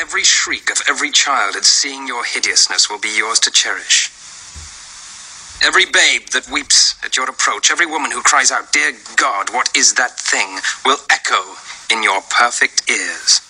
every shriek of every child at seeing your hideousness will be yours to cherish. Every babe that weeps at your approach, every woman who cries out, Dear God, what is that thing, will echo in your perfect ears.